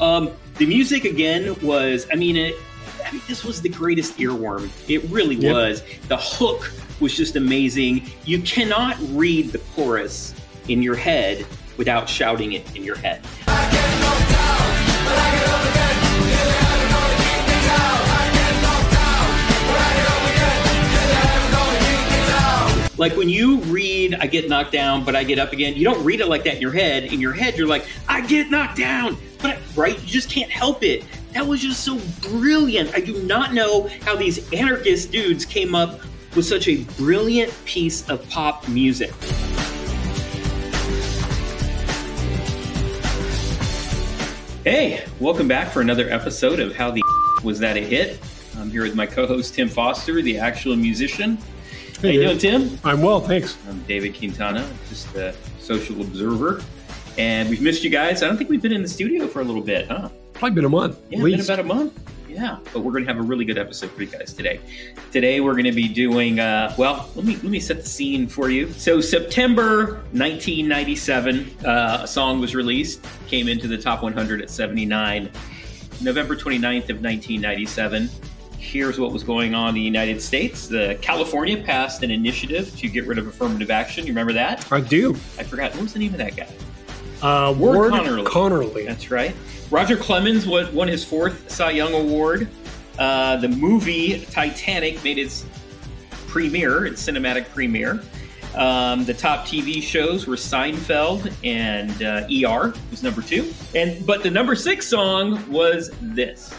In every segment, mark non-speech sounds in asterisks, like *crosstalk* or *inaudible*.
Um, the music again was, I mean, it, I mean, this was the greatest earworm. It really Yep. was. The hook was just amazing. You cannot read the chorus in your head without shouting it in your head. Like when you read I get knocked down, but I get up again, you don't read it like that in your head. In your head, you're like, I get knocked down. But right, you just can't help it. That was just so brilliant. I do not know how these anarchist dudes came up with such a brilliant piece of pop music. Hey, welcome back for another episode of How the *laughs* Was That a Hit? I'm here with my co-host Tim Foster, the actual musician. How you doing, Tim? I'm well, thanks. I'm David Quintana, just a social observer. And we've missed you guys. I don't think we've been in the studio for a little bit, huh? Probably been a month. Yeah, been about a month. Yeah, but we're going to have a really good episode for you guys today. Today we're going to be doing uh, well. Let me let me set the scene for you. So September 1997, uh, a song was released, came into the top 100 at 79. November 29th of 1997. Here's what was going on in the United States. The California passed an initiative to get rid of affirmative action. You remember that? I do. I forgot. What was the name of that guy? Uh, Ward Ward, Connerly. Connerly. That's right. Roger Clemens won, won his fourth Cy Young Award. Uh, the movie Titanic made its premiere, its cinematic premiere. Um, the top TV shows were Seinfeld and uh, ER was number two, and but the number six song was this.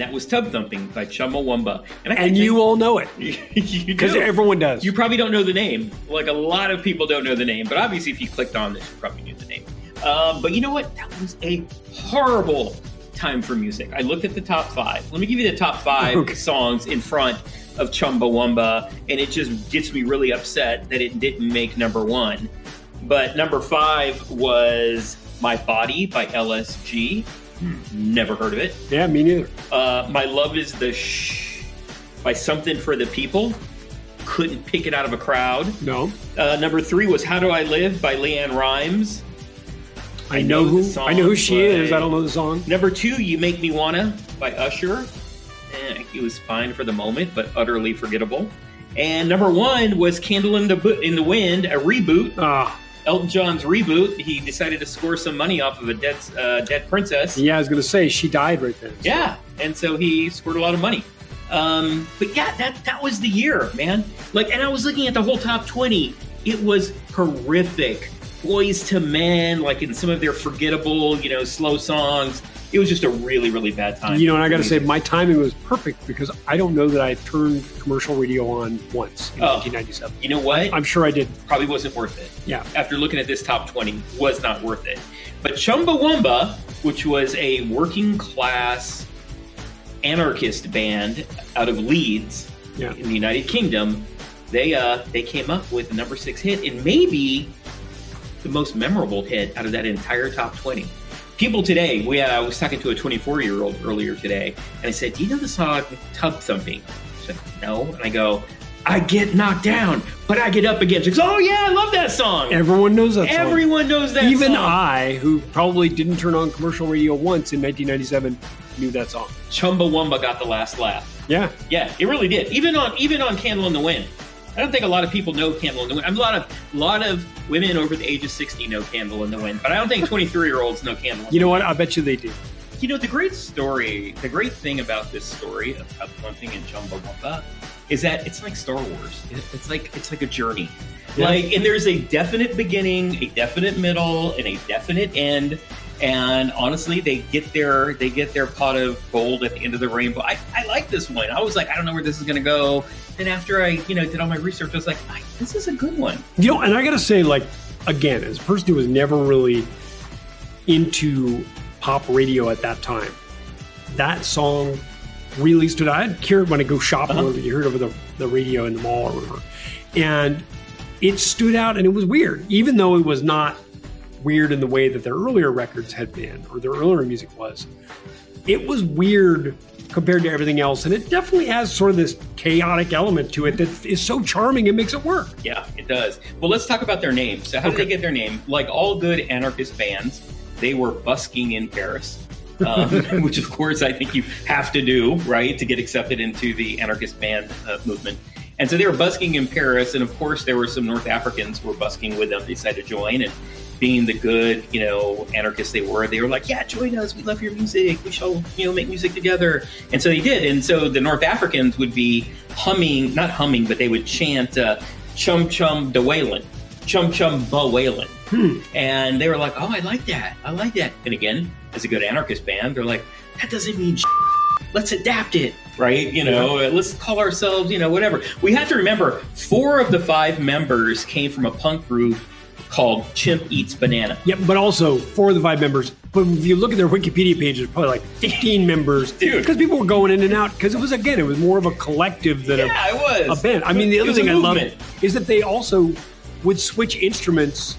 And that was Tub Thumping by Chumbawamba. I And you all know it *laughs* because do. everyone does. You probably don't know the name. Like a lot of people don't know the name, but obviously, if you clicked on this, you probably knew the name. Um, but you know what? That was a horrible time for music. I looked at the top five. Let me give you the top five Okay. songs in front of Chumbawamba, and it just gets me really upset that it didn't make number one. But number five was My Body by LSG. Never heard of it. yeah, me neither. Uh, My Love is the Shh by Something for the People. Couldn't pick it out of a crowd. No, Uh, number three was How Do I Live by LeAnn Rimes. I know the who. song, I know who she is. I don't know the song. Number two, You Make Me Wanna by Usher. Eh, it was fine for the moment, but utterly forgettable. And number one was Candle in the, in the Wind, a reboot. Ah, Elton John's reboot. He decided to score some money off of a dead, uh, dead princess. yeah, I was gonna say she died right then. Yeah, and so he scored a lot of money. Um, but yeah, that that was the year, man. Like, and I was looking at the whole top twenty. It was horrific. Boyz II Men, like in some of their forgettable, you know, slow songs. It was just a really, really bad time. You know, and I got to say, my timing was perfect because I don't know that I turned commercial radio on once in Oh. 1997. you know what? I'm sure I did. Probably wasn't worth it. Yeah. After looking at this top twenty, was not worth it. But Chumbawamba, which was a working class anarchist band out of Leeds, Yeah. in the United Kingdom, they uh they came up with the number six hit and maybe the most memorable hit out of that entire top twenty. People today, we uh, I was talking to a 24 year old earlier today, and I said, "Do you know the song Tub Thumping?" She said, "No," and I go, "I get knocked down, but I get up again." She goes, "Oh yeah, I love that song. Everyone knows that song. Everyone knows that Even song." I, who probably didn't turn on commercial radio once in 1997, knew that song. Chumbawamba got the last laugh. Yeah, Yeah, it really did. Even on even on Candle in the Wind. I don't think a lot of people know Candle in the Wind. I mean, a lot of lot of women over the age of sixty know Candle in the Wind, but I don't think twenty three year olds know Candle. You know what? I bet you they do. You know the great story, the great thing about this story of Tub Thumping and Chumbawamba is that it's like Star Wars. It's like it's like a journey. Yeah. Like, and there's a definite beginning, a definite middle, and a definite end. And honestly, they get their they get their pot of gold at the end of the rainbow. I, I like this one. I was like, I don't know where this is gonna go. And after I, you know, did all my research, I was like, I, this is a good one. You know, and I got to say, like, again, as a person who was never really into pop radio at that time, that song really stood out. I'd hear it when I go shopping, Uh-huh. or you heard it over the, the radio in the mall or whatever. And it stood out and it was weird, even though it was not weird in the way that their earlier records had been or their earlier music was. It was weird compared to everything else. And it definitely has sort of this chaotic element to it that is so charming it makes it work. Yeah, it does. Well, let's talk about their name. So, how did they get their name? Like all good anarchist bands, they were busking in Paris. um, *laughs* *laughs* which of course I think you have to do, right, to get accepted into the anarchist band uh, movement. And so they were busking in Paris, and of course there were some North Africans who were busking with them. They decided to join, and being the good, you know, anarchists they were, they were like, "Yeah, join us. We love your music. We shall, you know, make music together." And so they did. And so the North Africans would be humming, not humming, but they would chant uh, "Chum Chum de Wayland," "Chum Chum Ba Wayland." Hmm. And they were like, "Oh, I like that. I like that." And again, as a good anarchist band, they're like, "That doesn't mean." Let's adapt it, right? You know, let's call ourselves, you know, whatever. We have to remember four of the five members came from a punk group called Chimp Eats Banana. Yep, but also four of the five members. But if you look at their Wikipedia page, there's probably like 15 members. Dude. Because people were going in and out. Because it was, again, it was more of a collective than a Yeah, it was a band. I mean, the other thing I love is that they also would switch instruments.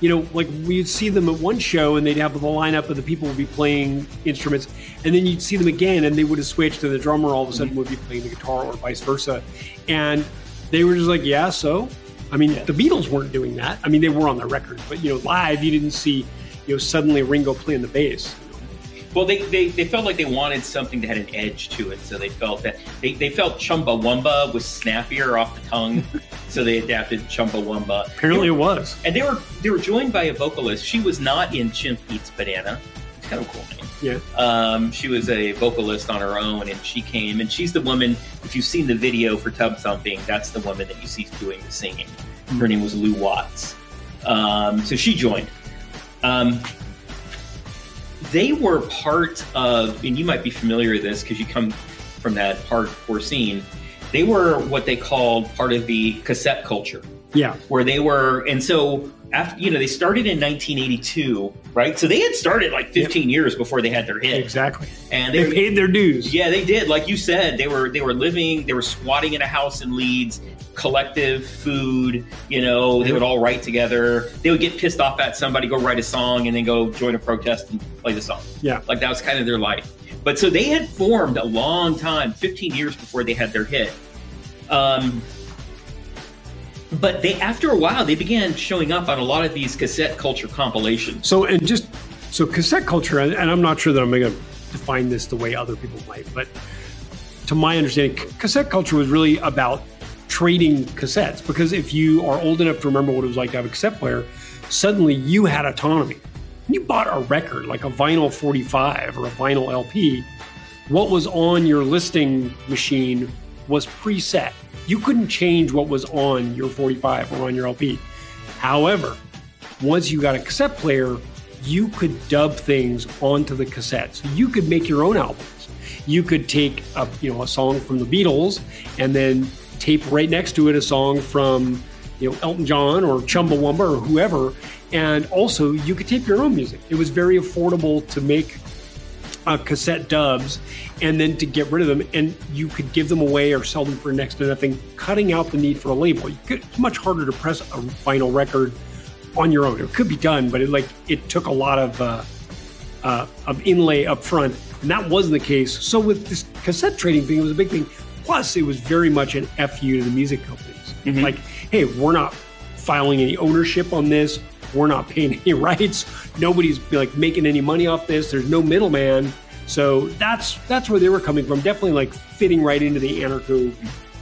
You know, like we'd see them at one show and they'd have the lineup of the people would be playing instruments, and then you'd see them again and they would have switched, and the drummer all of a Mm-hmm. sudden would be playing the guitar or vice versa. And they were just like, yeah, so. I mean, the Beatles weren't doing that. I mean, they were on the record, but you know, live you didn't see, you know, suddenly Ringo playing the bass. Well, they, they, they felt like they wanted something that had an edge to it, so they felt that they, they felt Chumbawamba was snappier off the tongue, so they adapted Chumbawamba. Apparently, it was. and they were they were joined by a vocalist. She was not in Chimp Eats Banana. Kind of a cool name. Yeah. Um, she was a vocalist on her own, and she came, and she's the woman. If you've seen the video for Tub Thumping, that's the woman that you see doing the singing. Her name was Lou Watts. Um, so she joined. Um, they were part of, and you might be familiar with this because you come from that hardcore scene. They were what they called part of the cassette culture Yeah. where they were and so after you know they started in 1982 right? So they had started like 15 years before they had their hit. Exactly. and They they, paid their dues. yeah they did. Like you said they were they were living they were squatting in a house in leeds collective food you know they would all write together. They would get pissed off at somebody go write a song and then go join a protest and play the song. Yeah. like that was kind of their life. But so they had formed a long time 15 years before they had their hit. Um, but they after a while they began showing up on a lot of these cassette culture compilations So, and just so cassette culture, and I'm not sure that I'm going to define this the way other people might, but to my understanding, cassette culture was really about trading cassettes. Because if you are old enough to remember what it was like to have a cassette player, suddenly you had autonomy. You bought a record, like a vinyl 45 or a vinyl LP, what was on your listing machine was preset. You couldn't change what was on your 45 or on your LP. However, once you got a cassette player, you could dub things onto the cassette. So you could make your own albums. You could take a you know a song from the Beatles and then tape right next to it a song from you know Elton John or Chumbawamba or whoever, and also you could tape your own music. It was very affordable to make uh, cassette dubs and then to get rid of them and you could give them away or sell them for next to nothing cutting out the need for a label. You could, it's much harder to press a vinyl record on your own. It could be done but it like it took a lot of uh, uh, of inlay up front and that wasn't the case. So with this cassette trading thing it was a big thing. Plus it was very much an fu to the music companies. Mhm. like hey we're not filing any ownership on this we're not paying *laughs* any rights nobody's like making any money off this there's no middleman so that's that's where they were coming from definitely like fitting right into the anarcho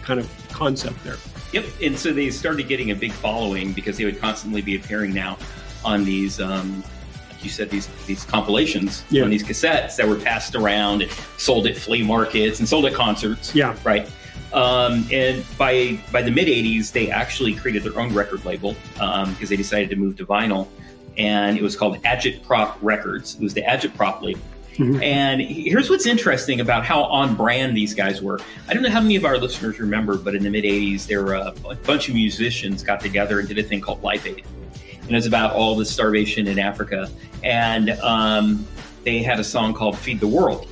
kind of concept there Yep. And so they started getting a big following because they would constantly be appearing now on these, um, like you said, these these compilations Yeah. on these cassettes that were passed around and sold at flea markets and sold at concerts. yeah Right. Um, and by by the mid '80s, they actually created their own record label because they decided to move to vinyl, and it was called Agitprop Records. It was the Agitprop label. Mhm. And here's what's interesting about how on brand these guys were. I don't know how many of our listeners remember, but in the mid 80s, there were a, a bunch of musicians got together and did a thing called Live Aid. And it was about all the starvation in Africa. And um, they had a song called Feed the World,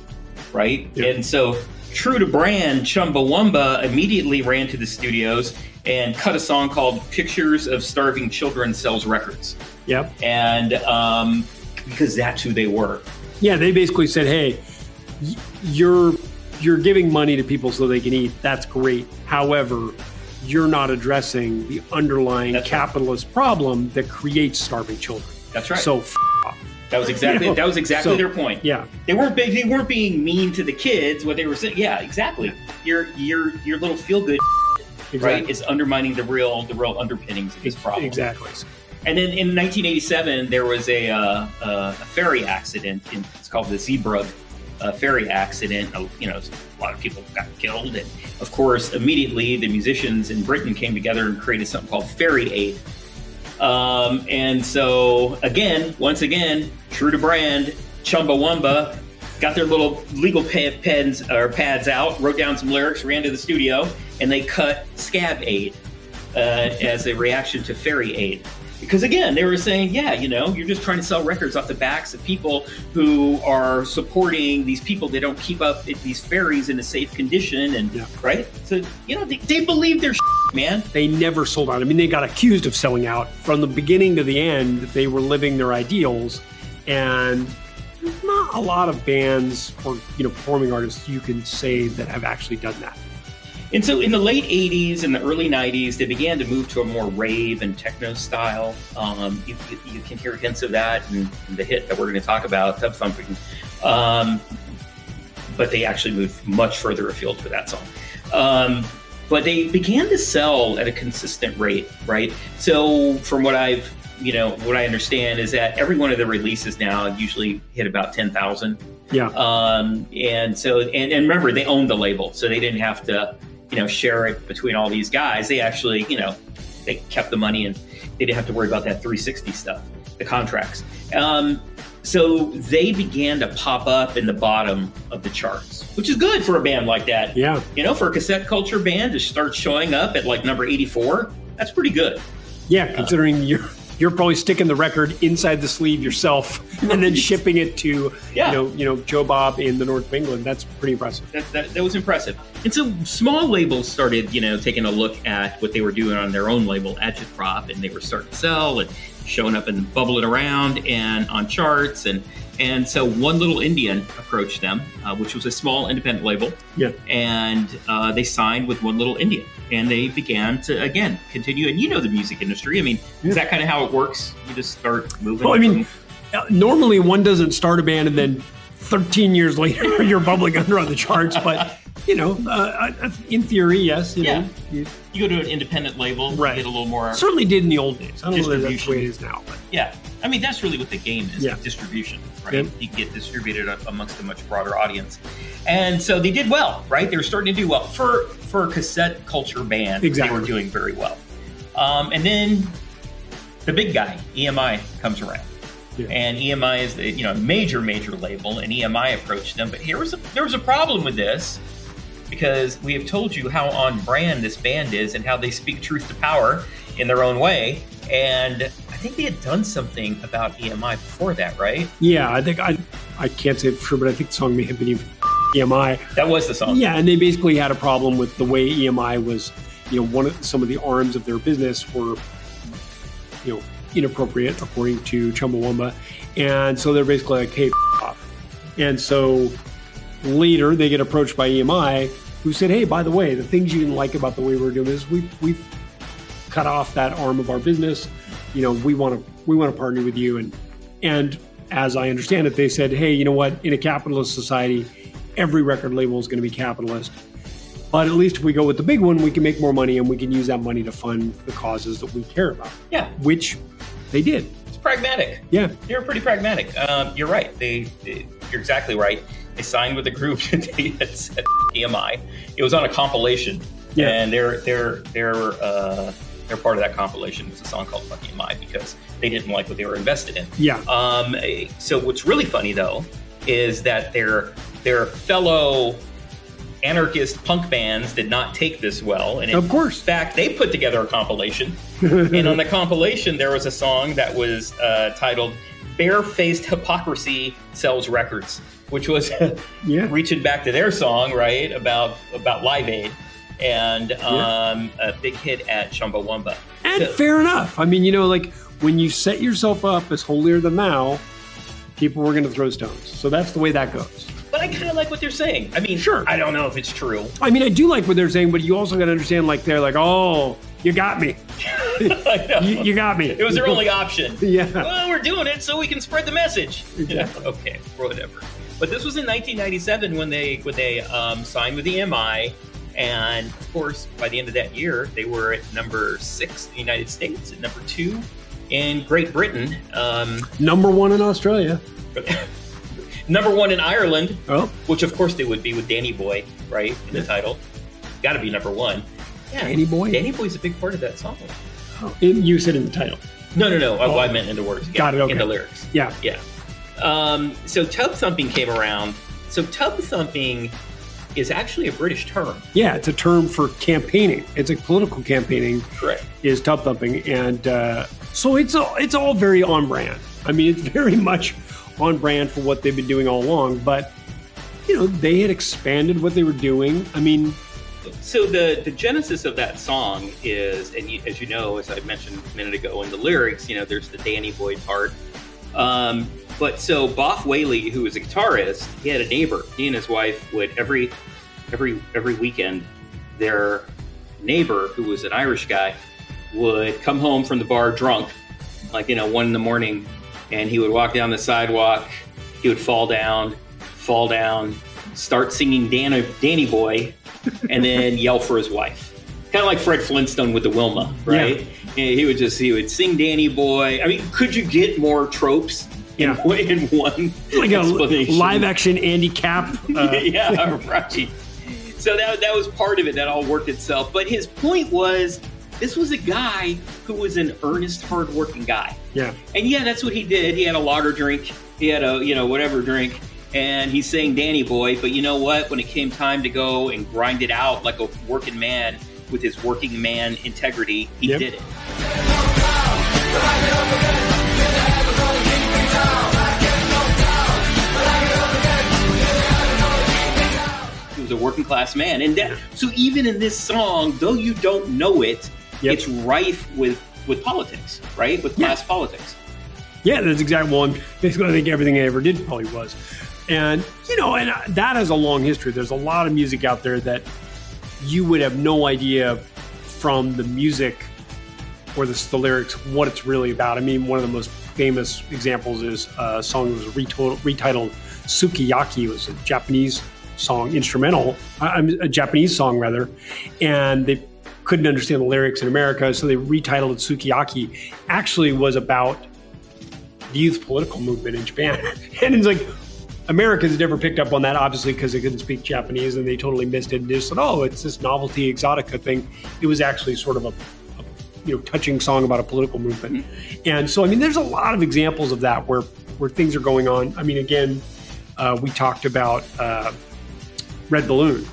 right? Yeah. And so, true to brand, Chumbawamba immediately ran to the studios and cut a song called Pictures of Starving Children Sells Records. yep And um, because that's who they were. Yeah, they basically said, "Hey, you're you're giving money to people so they can eat. That's great. However, you're not addressing the underlying That's right. capitalist problem that creates starving children. That's right. So, f- off. That was exactly You know, that was exactly so- their point. yeah, They weren't they weren't being mean to the kids. What they were saying, yeah, exactly. Your your your little feel good exactly. right is undermining the real the real underpinnings of this problem. Exactly. And then in 1987, there was a, uh, a ferry accident. In, it's called the Zeebrugge uh, ferry accident. Uh, You know, a lot of people got killed, and of course, immediately the musicians in Britain came together and created something called Ferry Aid. Um, and so, again, once again, true to brand, Chumbawamba got their little legal pens or pads out, wrote down some lyrics, ran to the studio, and they cut Scab Aid uh, as a reaction to Ferry Aid. Because again, they were saying, yeah, you know, you're just trying to sell records off the backs of people who are supporting these people they don't keep up these ferries in a safe condition, and Yeah. right. So you know, they, they believe their man. They never sold out. I mean, they got accused of selling out from the beginning to the end. They were living their ideals, and not a lot of bands or you know performing artists you can say that have actually done that. And so in the late 80s and the early 90s, they began to move to a more rave and techno style. Um, you, you, can hear hints of that in, in the hit that we're going to talk about, Tub Thumping. Um, but they actually moved much further afield for that song. Um, but they began to sell at a consistent rate, right? So from what I've, you know, what I understand is that every one of the releases now usually hit about 10,000. Yeah. Um, and so, and, and remember, they owned the label, so they didn't have to, you know, share it between all these guys. They actually, you know, they kept the money and they didn't have to worry about that 360 stuff, the contracts. Um, so they began to pop up in the bottom of the charts, which is good for a band like that. Yeah. You know, for a cassette culture band to start showing up at like number 84, that's pretty good. Yeah, considering you're you're probably sticking the record inside the sleeve yourself *laughs* and then shipping it to Yeah. you know you know Joe Bob in the north of England. That's pretty impressive. that, that, that was impressive. And so small labels started, you know, taking a look at what they were doing on their own label, Agitprop, and they were starting to sell and showing up and bubbling around and on charts. And and so one little Indian approached them, uh, which was a small independent label. Yeah. And uh, they signed with one little Indian, and they began to again continue. And you know the music industry. I mean, is that kind of how it works? You just start moving. Well, I mean, Uh, Normally, one doesn't start a band and then 13 years *laughs* later you're bubbling under on the charts. But you know, uh, in theory, yes, you Yeah. know, you you go to an independent label, Right. get a little more. certainly did in the old days. I don't know that's the way it Distribution. is now. But Yeah, I mean that's really what the game is: Yeah. distribution. Right, you get distributed amongst a much broader audience, and so they did well. Right, they were starting to do well for for a cassette culture band. Exactly. they were doing very well. Um, and then the big guy, EMI, comes around. Yeah. And EMI is the you know major major label, and EMI approached them. But here was a, there was a problem with this because we have told you how on brand this band is and how they speak truth to power in their own way. And I think they had done something about EMI before that, right? yeah, I think I I can't say for sure, but I think the song may have been EMI. That was the song. Yeah, and they basically had a problem with the way EMI was, you know, one of some of the arms of their business were, you know, inappropriate according to Chumbawamba, and so they're basically like, hey, f- off. And so later they get approached by EMI, who said, hey, by the way, the things you didn't like about the way we're doing this, we we've cut off that arm of our business. You know, we want to we want to partner with you, and and as I understand it, they said, hey, you know what? In a capitalist society, every record label is going to be capitalist. But at least if we go with the big one, we can make more money and we can use that money to fund the causes that we care about, Yeah, which they did. it's pragmatic. Yeah. They were pretty pragmatic. Um, you're right. They, they- you're exactly right. They signed with a group *laughs* that they had said EMI. It was on a compilation, Yeah. and they're they're they're uh, they're part of that compilation was a song called "Fuck EMI" because they didn't like what they were invested in. Yeah. Um, so what's really funny though is that their their fellow anarchist punk bands did not take this well, and in Of course. fact, they put together a compilation *laughs* and on the compilation there was a song that was uh, titled barefaced hypocrisy sells records which was *laughs* yeah. reaching back to their song right about about live aid and um, a big hit at chumbawamba And So- fair enough. I mean, you know, like when you set yourself up as holier than thou, people were going to throw stones. So that's the way that goes. but I kind of like what they're saying. I mean, Sure. I don't know if it's true. I mean, I do like what they're saying, but you also got to understand, like they're like, oh, you got me, *laughs* *laughs* you, you got me. it was their only option. yeah. Well, we're doing it so we can spread the message. Exactly. okay, whatever. But this was in 1997 when they when they um, signed with EMI, and of course, by the end of that year, they were at number six in the United States, at number two in Great Britain, um, Number one in Australia. *laughs* number one in Ireland, Oh, which of course they would be with Danny Boy, right in the title. Got to be number one. Yeah, Danny Boy. Danny Boy's a big part of that song. Oh, in, you said in the title. No, no, no. Oh. I meant in the words. Got it, okay. In the lyrics. Yeah. Yeah. Um, so tub thumping came around. So tub thumping is actually a British term. Yeah, it's a term for campaigning. It's a political campaigning Correct. is tub thumping, and uh, so it's all, it's all very on brand. I mean, it's *laughs* very much on brand for what they've been doing all along. But you know, they had expanded what they were doing. I mean, So the the genesis of that song is, and you, as you know, as I mentioned a minute ago in the lyrics, you know, there's the Danny Boy part. Um, but so Boff Whaley, who was a guitarist, he had a neighbor. He and his wife would every every every weekend, their neighbor, who was an Irish guy, would come home from the bar drunk, like you know one in the morning, and he would walk down the sidewalk. He would fall down, fall down, start singing Danny, Danny Boy, *laughs* and then yell for his wife. Kind of like Fred Flintstone with the Wilma, right? And he would just he would sing Danny Boy. I mean, could you get more tropes in, Yeah. *laughs* in one like a live action Andy Capp. *laughs* Uh, yeah, *laughs* right. So that that was part of it. That all worked itself. But his point was, this was a guy who was an earnest, hardworking guy. yeah. And yeah, that's what he did. He had a lager drink. He had a you know whatever drink, and he's saying Danny Boy. But you know what? When it came time to go and grind it out like a working man with his working man integrity, he Yep. did it. Was a working class man, and that, so even in this song, though you don't know it, Yep. it's rife with with politics, right? With Yeah. class politics. Yeah, that's exactly one. Basically, I think everything I ever did probably was. And, you know, and that has a long history. There's a lot of music out there that you would have no idea from the music or the, the lyrics what it's really about. I mean, one of the most famous examples is a song that was retitled, retitled Sukiyaki. It was a Japanese song, instrumental, uh, a Japanese song rather. And they couldn't understand the lyrics in America, so they retitled it Sukiyaki. Actually, was about the youth political movement in Japan. *laughs* and it's like Americans never picked up on that, obviously, because they couldn't speak Japanese and they totally missed it and just said, oh, it's this novelty exotica thing. It was actually sort of a, a you know touching song about a political movement. And so, I mean, there's a lot of examples of that where where things are going on. I mean, again, uh, we talked about uh, Red Balloon.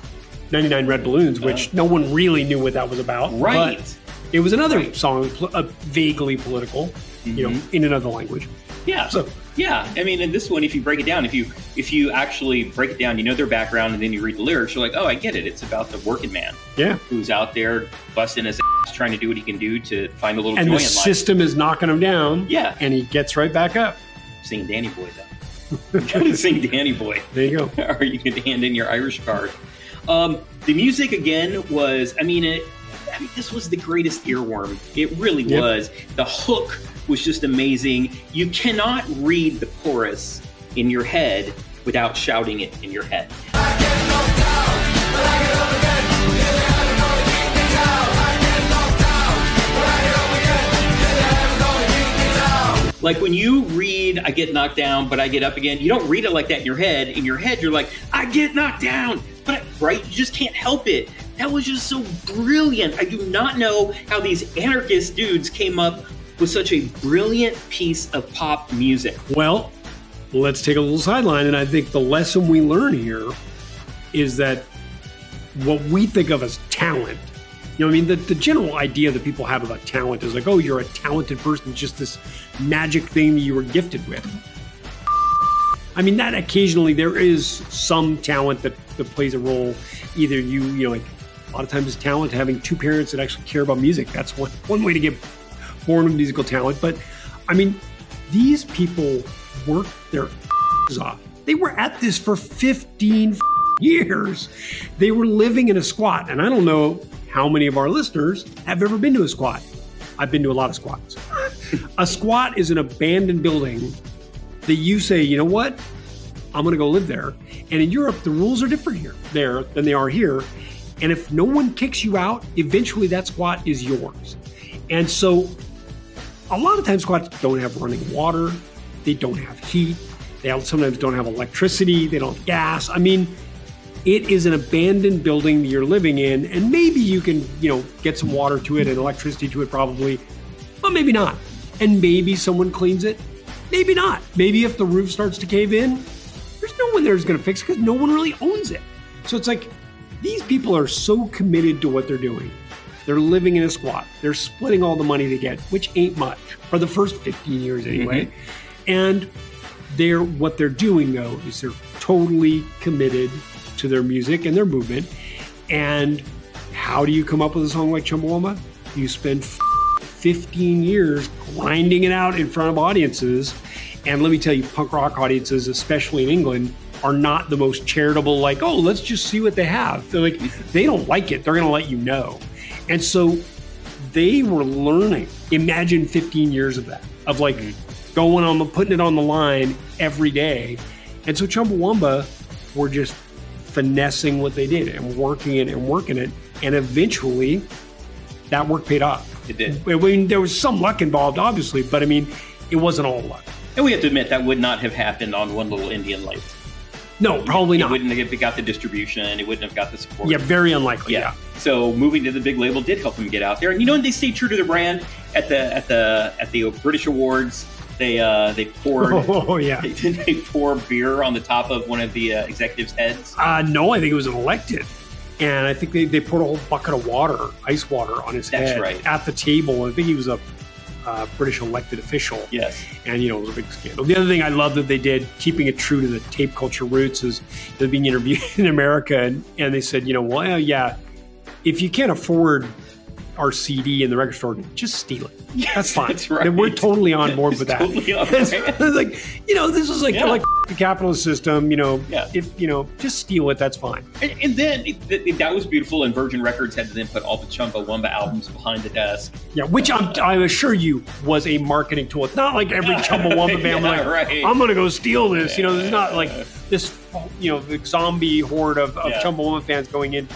99 Red Balloons, which no one really knew what that was about. Right. But it was another Right. song, uh, vaguely political, you know, in another language. Yeah. So, Yeah, I mean, in this one, if you break it down, if you if you actually break it down, you know their background, and then you read the lyrics, you're like, oh, I get it. It's about the working man yeah. who's out there busting his ass, trying to do what he can do to find a little And joy the in life. system is knocking him down. Yeah, And he gets right back up. Seeing Danny Boy though. You *laughs* gotta sing Danny Boy, There you go. *laughs* or you can hand in your Irish card. Um, the music again was, I mean, it. I mean, this was the greatest earworm. It really Yep. was. The hook was just amazing. You cannot read the chorus in your head without shouting it in your head. Like when you read I get knocked down, but I get up again, you don't read it like that in your head. In your head, you're like, I get knocked down, but right? You just can't help it. That was just so brilliant. I do not know how these anarchist dudes came up with such a brilliant piece of pop music. Well, let's take a little sideline. And I think the lesson we learn here is that what we think of as talent, you know, I mean, the, the general idea that people have about talent is like, oh, you're a talented person, it's just this magic thing that you were gifted with. I mean, that occasionally there is some talent that, that plays a role. Either you, you know, like a lot of times it's talent having two parents that actually care about music. That's one, one way to get born with musical talent. But I mean, these people work their asses off they were at this for 15 years. They were living in a squat. And I don't know how many of our listeners have ever been to a squat. I've been to a lot of squats. a squat is an abandoned building that you say, you know what? I'm going to go live there. And in Europe, the rules are different here there than they are here. And if no one kicks you out, eventually that squat is yours. And so a lot of times squats don't have running water, they don't have heat, they sometimes don't have electricity, they don't have gas. I mean, it is an abandoned building that you're living in, and maybe you can, you know, get some water to it and electricity to it probably, but maybe not. And maybe someone cleans it, maybe not. Maybe if the roof starts to cave in, there's no one there who's going to fix it because no one really owns it. So it's like these people are so committed to what they're doing. They're living in a squat. They're splitting all the money they get, which ain't much for the first 15 years anyway. Mm-hmm. And they're what they're doing though is they're totally committed to their music and their movement. And how do you come up with a song like Chumbawamba? You spend 15 years grinding it out in front of audiences. And let me tell you, punk rock audiences, especially in England, are not the most charitable, like, oh, let's just see what they have. They're like, they don't like it. They're going to let you know. And so they were learning. Imagine 15 years of that, of like mm-hmm. going on the, putting it on the line every day. And so Chumbawamba were just finessing what they did and working it and working it. And eventually that work paid off. It did. I mean, there was some luck involved, obviously, but I mean, it wasn't all luck. And we have to admit that would not have happened on one little Indian light. No, probably it not. It wouldn't have got the distribution. It wouldn't have got the support. Yeah, very unlikely. Yeah. yeah. So moving to the big label did help them get out there. And you know, they stayed true to their brand at the at the at the British Awards. They uh, they poured. *laughs* Oh yeah. *laughs* They, did they pour beer on the top of one of the uh, executives' heads? Uh, no, I think it was an elected. And I think they, they poured a whole bucket of water, ice water, on his That's head right. at the table. I think he was a uh, British elected official. Yes. And, you know, it was a big scandal. The other thing I love that they did, keeping it true to the tape culture roots, is they're being interviewed *laughs* in America and, and they said, you know, well, yeah, if you can't afford our CD in the record store, just steal it. *laughs* Yes, that's fine. That's right. We're totally on board It's with that. totally *laughs* like, you know, this is like, Yeah. like the capitalist system, you know, Yeah. if, you know, just steal it, that's fine. And, and then it, it- that was beautiful, and Virgin Records had to then put all the Chumbawamba albums behind the desk. Yeah, which I'm, I assure you was a marketing tool. It's not like every *laughs* Chumbawamba fan Yeah, like, right. I'm going to go steal this. You know, there's not like this, you know, the zombie horde of, of Yeah. Chumbawamba fans going in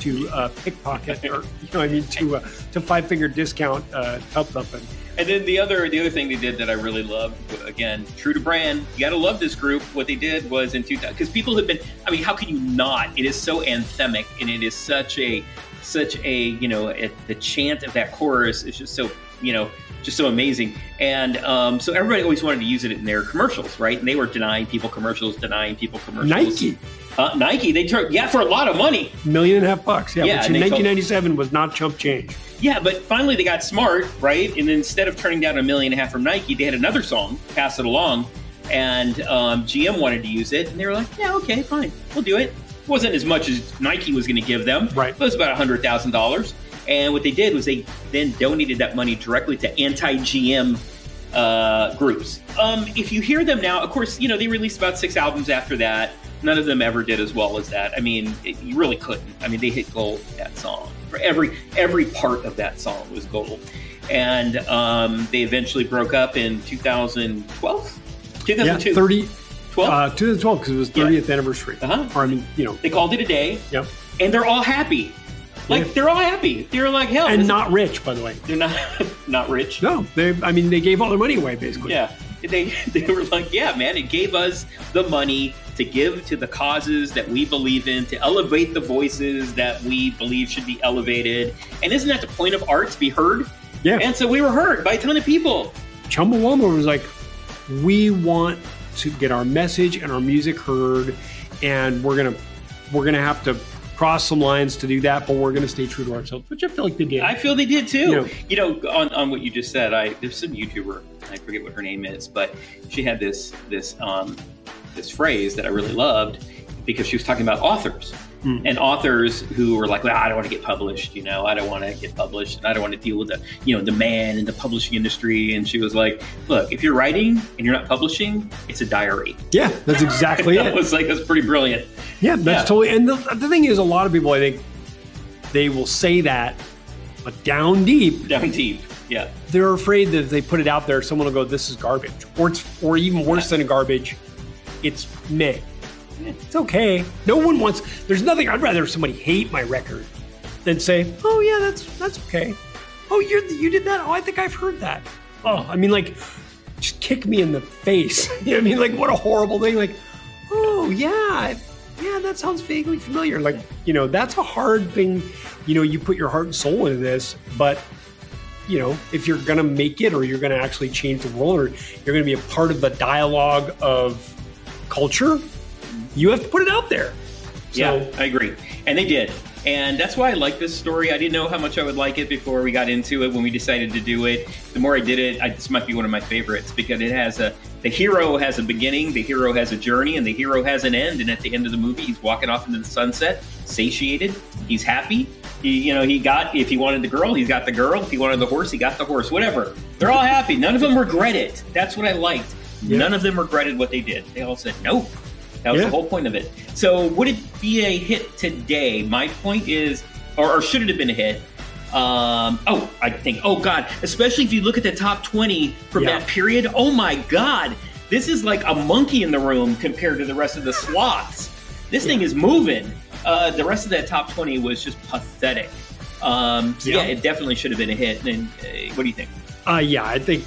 to uh, pickpocket or, *laughs* you know, I mean, to uh, to five finger discount uh, tub thumping. And then the other the other thing they did that I really loved, again, true to brand, you got to love this group. What they did was in 2000, because people have been, I mean, how can you not? It is so anthemic and it is such a, such a, you know, it, the chant of that chorus is just so, you know, just so amazing. And um, so everybody always wanted to use it in their commercials, right? And they were denying people commercials, denying people commercials. Nike, Uh, Nike, they turned, yeah, for a lot of money. million and a half bucks. Yeah, Yeah, which in they told- 1997 was not chump change. Yeah, but finally they got smart, right? And instead of turning down a million and a half from Nike, they had another song, Pass It Along, and um, GM wanted to use it, and they were like, yeah, okay, fine, we'll do it. It wasn't as much as Nike was going to give them. Right. It was about $100,000. And what they did was they then donated that money directly to anti-GM uh, groups. Um, if you hear them now, of course, you know, they released about six albums after that. None of them ever did as well as that. I mean, it, you really couldn't. I mean, they hit gold with that song. For every every part of that song was gold. And um, they eventually broke up in 2012. Yeah, 30, 12? uh, 2012 because it was Yeah. 30th anniversary. Uh-huh. Or I mean, you know, they called it a day, yep. and they're all happy. Like Yeah. they're all happy. They're like hell. And not rich, by the way. they're not *laughs* not rich. No, they. I mean, they gave all their money away basically. Yeah. They, *laughs* they were like, yeah, man, it gave us the money to give to the causes that we believe in, to elevate the voices that we believe should be elevated. And isn't that the point of art to be heard? Yeah. And so we were heard by a ton of people. Chumbawamba was like, we want to get our message and our music heard, and we're gonna we're gonna have to cross some lines to do that, but we're gonna stay true to ourselves, which I feel like they did. I feel they did too. You know- You know, on, on what you just said, I there's some YouTuber, I forget what her name is, but she had this this um, this phrase that I really loved because she was talking about authors. Mm. and authors who were like, well, I don't want to get published, you know, I don't want to get published, and I don't want to deal with the, you know, the man in the publishing industry. And she was like, look, if you're writing and you're not publishing, it's a diary. Yeah, that's exactly *laughs* it. was like that's pretty brilliant. Yeah, that's yeah. totally. And the, the thing is, a lot of people, I think, they will say that, but down deep, down deep, yeah, they're afraid that if they put it out there, someone will go, "This is garbage," or it's, or even worse yeah. than a garbage, it's meh. It's okay. No one wants. There's nothing. I'd rather somebody hate my record than say, "Oh yeah, that's that's okay." Oh, you you did that. Oh, I think I've heard that. Oh, I mean, like, just kick me in the face. *laughs* you know what I mean? Like, what a horrible thing. Like, oh yeah, yeah, that sounds vaguely familiar. Like, you know, that's a hard thing. You know, you put your heart and soul into this, but you know, if you're to make it or you're to actually change the world or you're to be a part of the dialogue of culture, you have to put it out there. So, yeah, I agree. And they did. And that's why I like this story. I didn't know how much I would like it before we got into it when we decided to do it. The more I did it, I, this might be one of my favorites because it has a the hero has a beginning, the hero has a journey, and the hero has an end. And at the end of the movie, he's walking off into the sunset, satiated. He's happy. He, you know, he got if he wanted the girl, he's got the girl. If he wanted the horse, he got the horse. Whatever. They're all happy. None of them regret it. That's what I liked. Yeah. None of them regretted what they did. They all said, "Nope, that was yeah. the whole point of it. So, would it be a hit today? My point is, or, or should it have been a hit? Um, oh, I think, oh God, especially if you look at the top 20 from yeah. that period. Oh my God, this is like a monkey in the room compared to the rest of the sloths. This yeah. thing is moving. Uh, the rest of that top 20 was just pathetic. Um, so yeah. yeah. it definitely should have been a hit. And uh, what do you think? Uh, yeah, I think,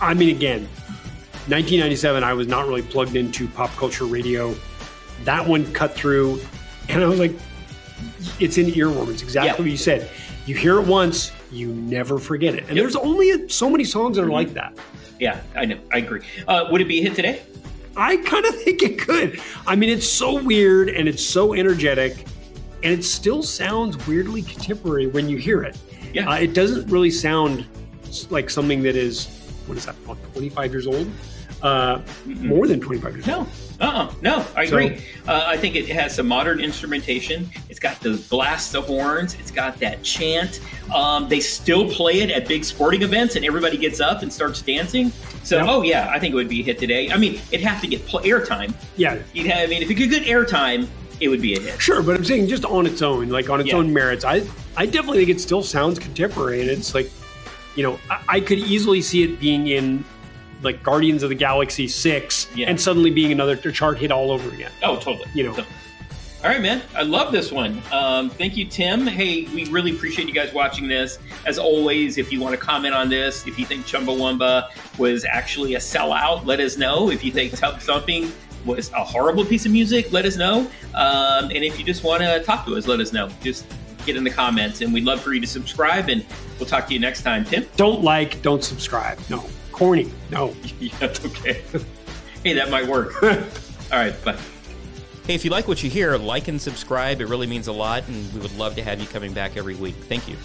I mean, again, 1997, I was not really plugged into pop culture radio. That one cut through, and I was like, it's in earworm. It's exactly yeah. what you said. You hear it once, you never forget it. And yep. there's only a, so many songs that are mm-hmm. like that. Yeah, I know. I agree. Uh, would it be a hit today? I kind of think it could. I mean, it's so weird and it's so energetic, and it still sounds weirdly contemporary when you hear it. Yeah. Uh, it doesn't really sound like something that is, what is that, about 25 years old? Uh, more than 25 years no. Uh-uh. No, I agree. Uh, I think it has some modern instrumentation. It's got the blast of horns. It's got that chant. Um, they still play it at big sporting events, and everybody gets up and starts dancing. So, oh yeah, I think it would be a hit today. I mean, it'd have to get pl- airtime. Yeah, you'd have. I mean, if it could get airtime, it would be a hit. Sure, but I'm saying just on its own, like on its yeah. own merits, I I definitely think it still sounds contemporary, and it's like, you know, I, I could easily see it being in like Guardians of the Galaxy six, yeah. and suddenly being another chart hit all over again. Oh, totally. You know. Totally. All right, man. I love this one. Um, thank you, Tim. Hey, we really appreciate you guys watching this. As always, if you want to comment on this, if you think Chumbawamba was actually a sellout, let us know. If you think Tub Thumping was a horrible piece of music, let us know. Um, and if you just want to talk to us, let us know. Just get in the comments, and we'd love for you to subscribe. And we'll talk to you next time, Tim. Don't like, don't subscribe. No corny. No. *laughs* yeah, okay. hey, that might work. *laughs* All right, bye. Hey, if you like what you hear, like and subscribe. It really means a lot, and we would love to have you coming back every week. Thank you.